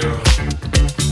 Black